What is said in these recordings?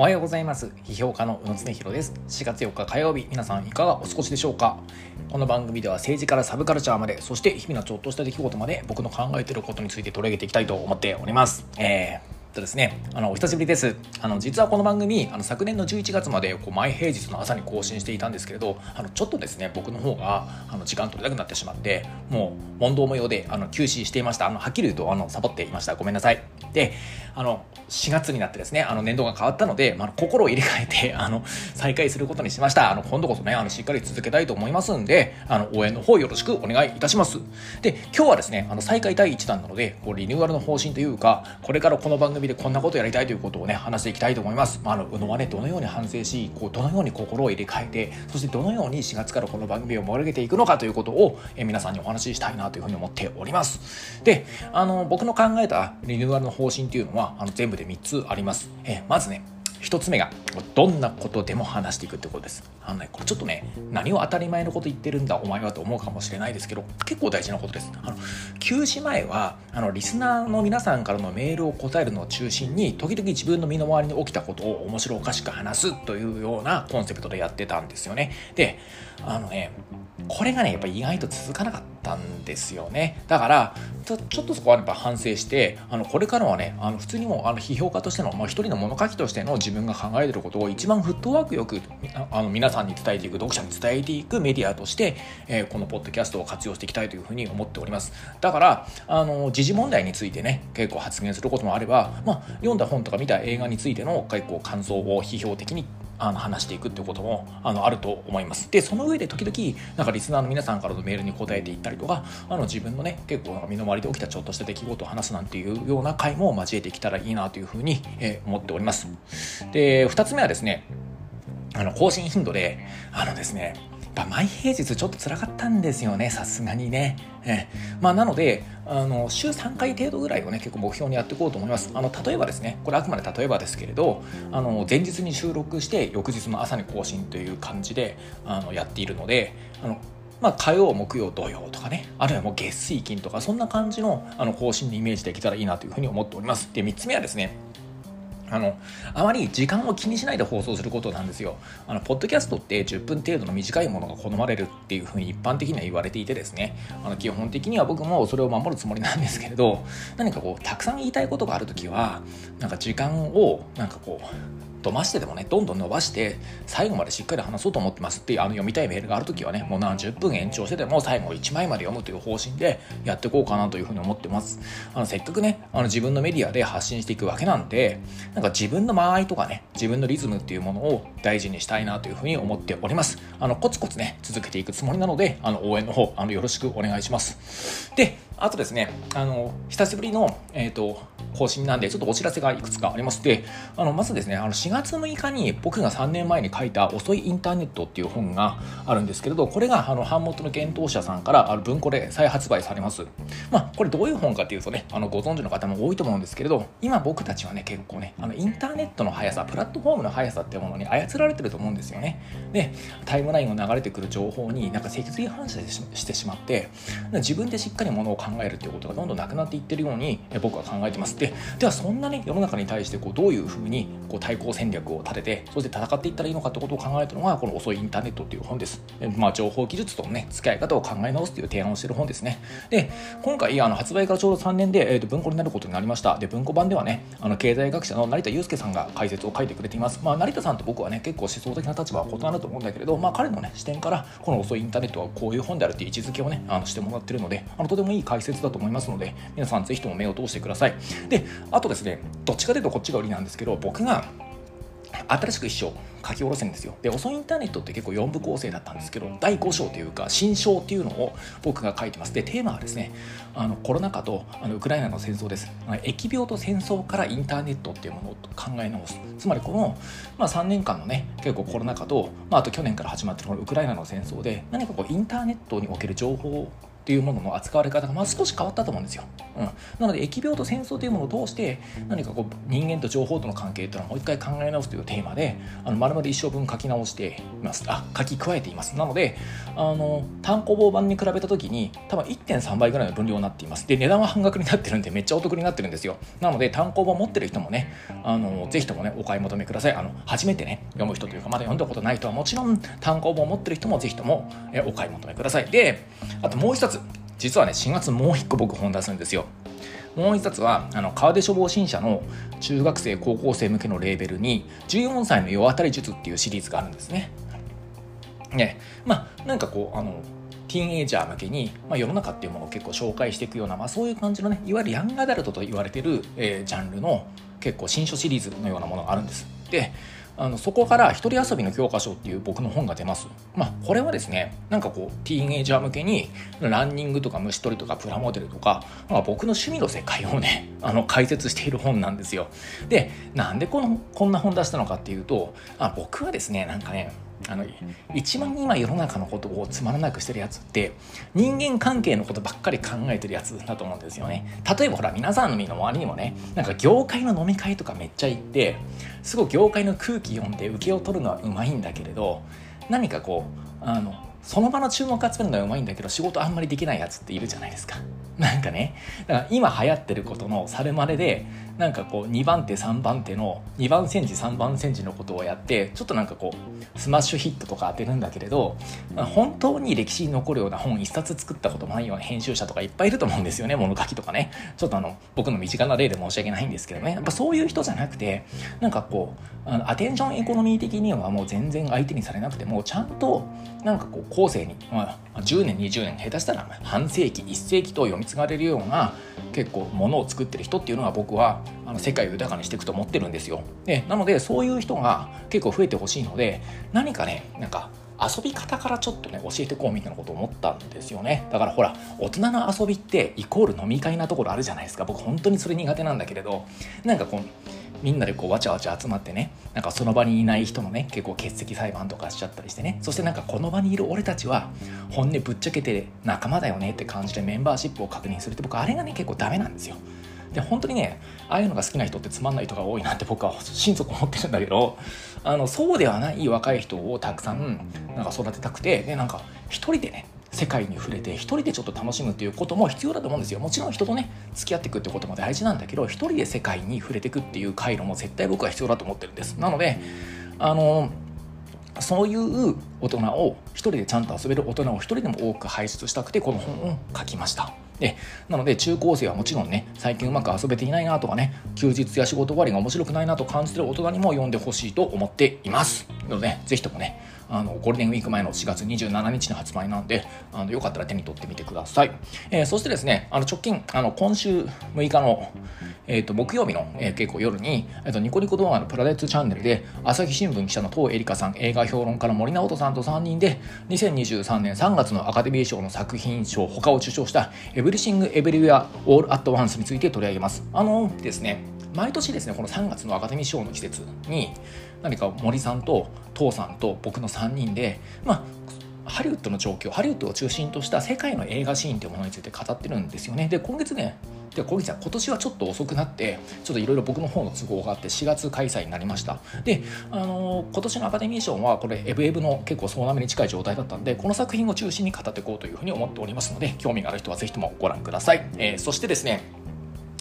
おはようございます。批評家の宇野恒弘です。4月4日火曜日皆さんいかがお過ごしでしょうか？この番組では政治からサブカルチャーまでそして日々のちょっとした出来事まで僕の考えていることについて取り上げていきたいと思っております。えーとですね、あのお久しぶりです。あの実はこの番組、あの昨年の11月までこう毎平日の朝に更新していたんですけれど、あのちょっとですね、僕の方があの時間取れなくなってしまって、もう問答無用であの休止していました。あのはっきり言うとあのサボっていました。ごめんなさい。で、あの4月になってですね、あの年度が変わったので、まあ、心を入れ替えてあの再開することにしました。あの今度こそね、あのしっかり続けたいと思いますんで、あの応援の方よろしくお願いいたします。で、今日はですね、あの再開第1弾なので、こうリニューアルの方針というか、これからこの番組でこんなことやりたいということをね話していきたいと思います。まあ、あの宇野はねどのように反省しこうどのように心を入れ替えてそしてどのように4月からこの番組を盛り上げていくのかということを、え皆さんにお話ししたいなというふうに思っております。であの僕の考えたリニューアルの方針というのはあの全部で3つあります。えまずね1つ目がどんなことでも話していくってことです。あのねこれちょっとね何を当たり前のこと言ってるんだお前はと思うかもしれないですけど結構大事なことです。あの休止前はあのリスナーの皆さんからのメールを答えるのを中心に時々自分の身の回りに起きたことを面白おかしく話すというようなコンセプトでやってたんですよね。であのねこれがねやっぱり意外と続かなかった。たんですよね。だからちょちょっとそこはやっぱ反省してあのこれからはねあの普通にもあの批評家としての、まあ、一人の物書きとしての自分が考えてることを一番フットワークよくあの皆さんに伝えていく読者に伝えていくメディアとして、えー、このポッドキャストを活用していきたいというふうに思っております。だからあの時事問題についてね結構発言することもあれば、まあ、読んだ本とか見た映画についての結構感想を批評的にあの話していくってこともあのあると思います。でその上で時々なんかリスナーの皆さんからのメールに答えていったりとかあの自分のね結構なんか身の回りで起きたちょっとした出来事を話すなんていうような回も交えてきたらいいなというふうに、え、思っております。で2つ目はですねあの更新頻度であのですねぱ毎平日ちょっと辛かったんですよね、さすがにね。えまあ、なのであの、週3回程度ぐらいをね、結構目標にやっていこうと思います。あの例えばですね、これあくまで例えばですけれど、あの前日に収録して、翌日の朝に更新という感じであのやっているので、あのまあ、火曜、木曜、土曜とかね、あるいはもう月水金とか、そんな感じのあの更新にイメージできたらいいなというふうに思っております。で、3つ目はですね、あのあまり時間を気にしないで放送することなんですよ。あのポッドキャストって10分程度の短いものが好まれるっていうふうに一般的には言われていてですねあの基本的には僕もそれを守るつもりなんですけれど何かこうたくさん言いたいことがある時はなんか時間をなんかこう飛ばしてでもね、どんどん伸ばして、最後までしっかり話そうと思ってますっていう、あの読みたいメールがあるときはね、もう何十分延長してでも最後1枚まで読むという方針でやっていこうかなというふうに思ってます。あのせっかくね、あの自分のメディアで発信していくわけなんで、なんか自分の間合いとかね、自分のリズムっていうものを大事にしたいなというふうに思っております。あの、コツコツね、続けていくつもりなので、あの、応援の方、あの、よろしくお願いします。で、あとですね、あの、久しぶりの、えっ、ー、と、更新なんで、ちょっとお知らせがいくつかありまして、あのまずですね、あの4月6日に僕が3年前に書いた遅いインターネットっていう本があるんですけれど、これがあの版元の検討者さんからあの文庫で再発売されます。まあ、これどういう本かっていうとね、あのご存知の方も多いと思うんですけれど、今僕たちはね、結構ね、あのインターネットの速さ、プラットフォームの速さっていうものに操られてると思うんですよね。で、タイムラインを流れてくる情報になんか脊髄反射してしまって、自分でしっかりものを考えるっていうことがどんどんなくなっていってるように僕は考えてます。で、ではそんなね世の中に対してこうどういうふうにこう対抗戦略を立ててそして戦っていったらいいのかってことを考えたのがこの遅いインターネットっていう本です、まあ、情報技術とのね付き合い方を考え直すという提案をしている本ですね。で今回あの発売からちょうど3年で、えー、と文庫になることになりました。で文庫版ではねあの経済学者の成田悠介さんが解説を書いてくれています、まあ、成田さんと僕はね結構思想的な立場は異なると思うんだけれど、まあ、彼のね視点からこの遅いインターネットはこういう本であるっていう位置づけをねあのしてもらってるのであのとてもいい解説だと思いますので皆さんぜひとも目を通してください。であとですねどっちかというとこっちが売りなんですけど僕が新しく一章書き下ろせるんですよ。で遅いインターネットって結構4部構成だったんですけど第5章というか新章っていうのを僕が書いてます。でテーマはですねあのコロナ禍とあのウクライナの戦争です。疫病と戦争からインターネットっていうものを考え直す。つまりこの、まあ、3年間のね結構コロナ禍と、まあ、あと去年から始まってるこのウクライナの戦争で何かこうインターネットにおける情報っていうものの扱われ方がまあ少し変わったと思うんですよ。うん、なので疫病と戦争というものを通して何かこう人間と情報との関係というのをもう一回考え直すというテーマであの丸々一生分書き直しています。あ書き加えています。なのであの単行本版に比べた時に多分1.3倍ぐらいの分量になっています。で値段は半額になってるんでめっちゃお得になってるんですよ。なので単行本持ってる人もねあのぜひともねお買い求めください。あの初めてね読む人というかまだ読んだことない人はもちろん単行本持ってる人もぜひともえお買い求めください。であともう一つ実はね4月もう一個僕本出すんですよもう一冊はあの川出処方新社の中学生高校生向けのレーベルに14歳の世渡り術っていうシリーズがあるんですね。ねまあなんかこうあのティーンエイジャー向けに、まあ、世の中っていうものを結構紹介していくような、まあ、そういう感じのねいわゆるヤングアダルトと言われてる、えー、ジャンルの結構新書シリーズのようなものがあるんです。であのそこから一人遊びの教科書っていう僕の本が出ます。まあ、これはですね、なんかこう、ティーンエイジャー向けに、ランニングとか虫取りとかプラモデルとか、まあ、僕の趣味の世界をね、あの解説している本なんですよ。で、なんでこのこんな本出したのかっていうと、あ僕はですね、なんかね、あの一番今世の中のことをつまらなくしてるやつって人間関係のことばっかり考えてるやつだと思うんですよね。例えばほら皆さんの身の周りにもねなんか業界の飲み会とかめっちゃ行ってすごい業界の空気読んで受けを取るのはうまいんだけれど何かこうあのその場の注目集めるのはうまいんだけど仕事あんまりできないやつっているじゃないですかなんかねだから今流行ってることのサルマレでなんかこう2番手3番手の2番煎じ3番煎じのことをやってちょっとなんかこうスマッシュヒットとか当てるんだけれど、本当に歴史に残るような本1冊作ったこともないような編集者とかいっぱいいると思うんですよね物書きとかね。ちょっとあの僕の身近な例で申し訳ないんですけどね。やっぱそういう人じゃなくてなんかこうあのアテンションエコノミー的にはもう全然相手にされなくてもちゃんとなんかこう後世に、まあ、10年20年下手したら半世紀1世紀と読み継がれるような結構ものを作ってる人っていうのが僕はあの世界を豊かにしていくと思ってるんですよ。でなのでそういう人が結構増えてほしいので何かねなんか遊び方からちょっとね教えてこうみたいなことを思ったんですよねだからほら大人の遊びってイコール飲み会なところあるじゃないですか僕本当にそれ苦手なんだけれどなんかこうみんなでこうわちゃわちゃ集まってねなんかその場にいない人のね結構欠席裁判とかしちゃったりしてね。そしてなんかこの場にいる俺たちは本音ぶっちゃけて仲間だよねって感じでメンバーシップを確認するって僕あれがね結構ダメなんですよ。で本当にねああいうのが好きな人ってつまんない人が多いなって僕は心底思ってるんだけどあのそうではない若い人をたくさんなんか育てたくてでなんか一人でね世界に触れて一人でちょっと楽しむっていうことも必要だと思うんですよ。もちろん人とね付き合っていくってことも大事なんだけど一人で世界に触れていくっていう回路も絶対僕は必要だと思ってるんです。なのであのそういう大人を一人でちゃんと遊べる大人を一人でも多く輩出したくてこの本を書きました。でなので中高生はもちろんね最近うまく遊べていないなとかね休日や仕事終わりが面白くないなと感じてる大人にも読んでほしいと思っています。なので、ね、ぜひともねあのゴールデンウィーク前の4月27日の発売なんであのよかったら手に取ってみてください、えー、そしてですねあの直近あの今週6日の、えーと、木曜日の、えー、結構夜に、えーと、ニコニコ動画のプラネットチャンネルで朝日新聞記者の藤えりかさん映画評論家の森直人さんと3人で2023年3月のアカデミー賞の作品賞他を受賞した Everything Everywhere All at Once について取り上げます。あのですね毎年ですねこの3月のアカデミー賞の季節に何か森さんと藤さんと僕の3人でまあハリウッドの状況ハリウッドを中心とした世界の映画シーンというものについて語ってるんですよね。で今月ねで今月は今年はちょっと遅くなってちょっといろいろ僕の方の都合があって4月開催になりました。であのー、今年のアカデミー賞はこれエブエブの結構総なめに近い状態だったんでこの作品を中心に語っていこうというふうに思っておりますので興味がある人はぜひともご覧ください、えー、そしてですね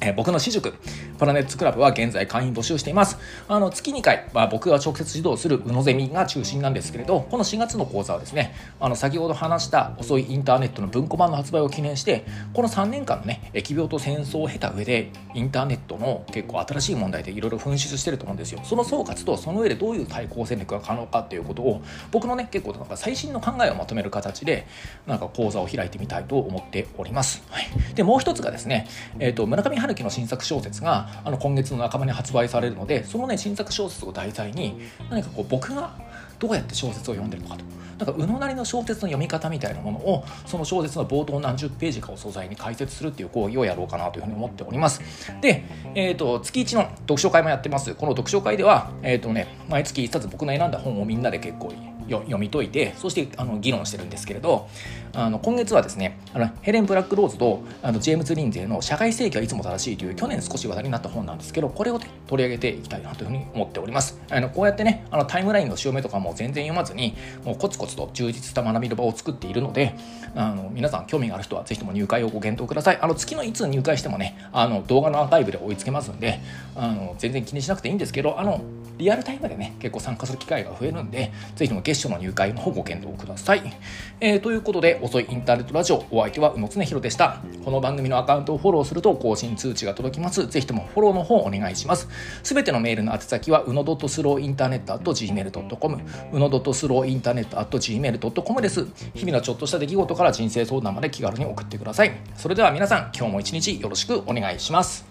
えー、僕の私塾、プラネッツクラブは現在会員募集しています。あの、月2回は僕が直接指導する宇野ゼミが中心なんですけれど、この4月の講座はですね、あの、先ほど話した遅いインターネットの文庫版の発売を記念して、この3年間のね、疫病と戦争を経た上で、インターネットの結構新しい問題でいろいろ噴出してると思うんですよ。その総括と、その上でどういう対抗戦略が可能かっていうことを、僕のね、結構なんか最新の考えをまとめる形で、なんか講座を開いてみたいと思っております。はい。で、もう一つがですね、えっ、ー、と、村上春樹の新作小説があの今月の半ばに発売されるのでそのね新作小説を題材に何かこう僕がどうやって小説を読んでるのかと。なんか宇野なりの小説の読み方みたいなものをその小説の冒頭何十ページかを素材に解説するっていう講義をやろうかなというふうに思っております。で、えーと、月1の読書会もやってます。この読書会では、えーとね、毎月1冊僕の選んだ本をみんなで結構読み解いてそしてあの議論してるんですけれどあの今月はですねあのヘレン・ブラック・ローズとあのジェームズ・リンゼーの「社会正義はいつも正しい」という去年少し話題になった本なんですけどこれを、ね、取り上げていきたいなというふうに思っております。あのこうやってねあのタイムラインの潮目とかも全然読まずにもうコツコツと充実した学びの場を作っているのであの皆さん興味がある人はぜひとも入会をご検討ください。あの月のいつ入会してもねあの動画のアーカイブで追いつけますんであの全然気にしなくていいんですけどあのリアルタイムでね結構参加する機会が増えるんでぜひとも月賞の入会の方ご検討ください。えー、ということで、遅いインターネットラジオ、お相手は宇野恒弘でした。この番組のアカウントをフォローすると更新通知が届きます。ぜひともフォローの方お願いします。すべてのメールの宛先は、うの .slowinternet.gmail.com、うの .slowinternet.gmail.com です。日々のちょっとした出来事から人生相談まで気軽に送ってください。それでは皆さん、今日も一日よろしくお願いします。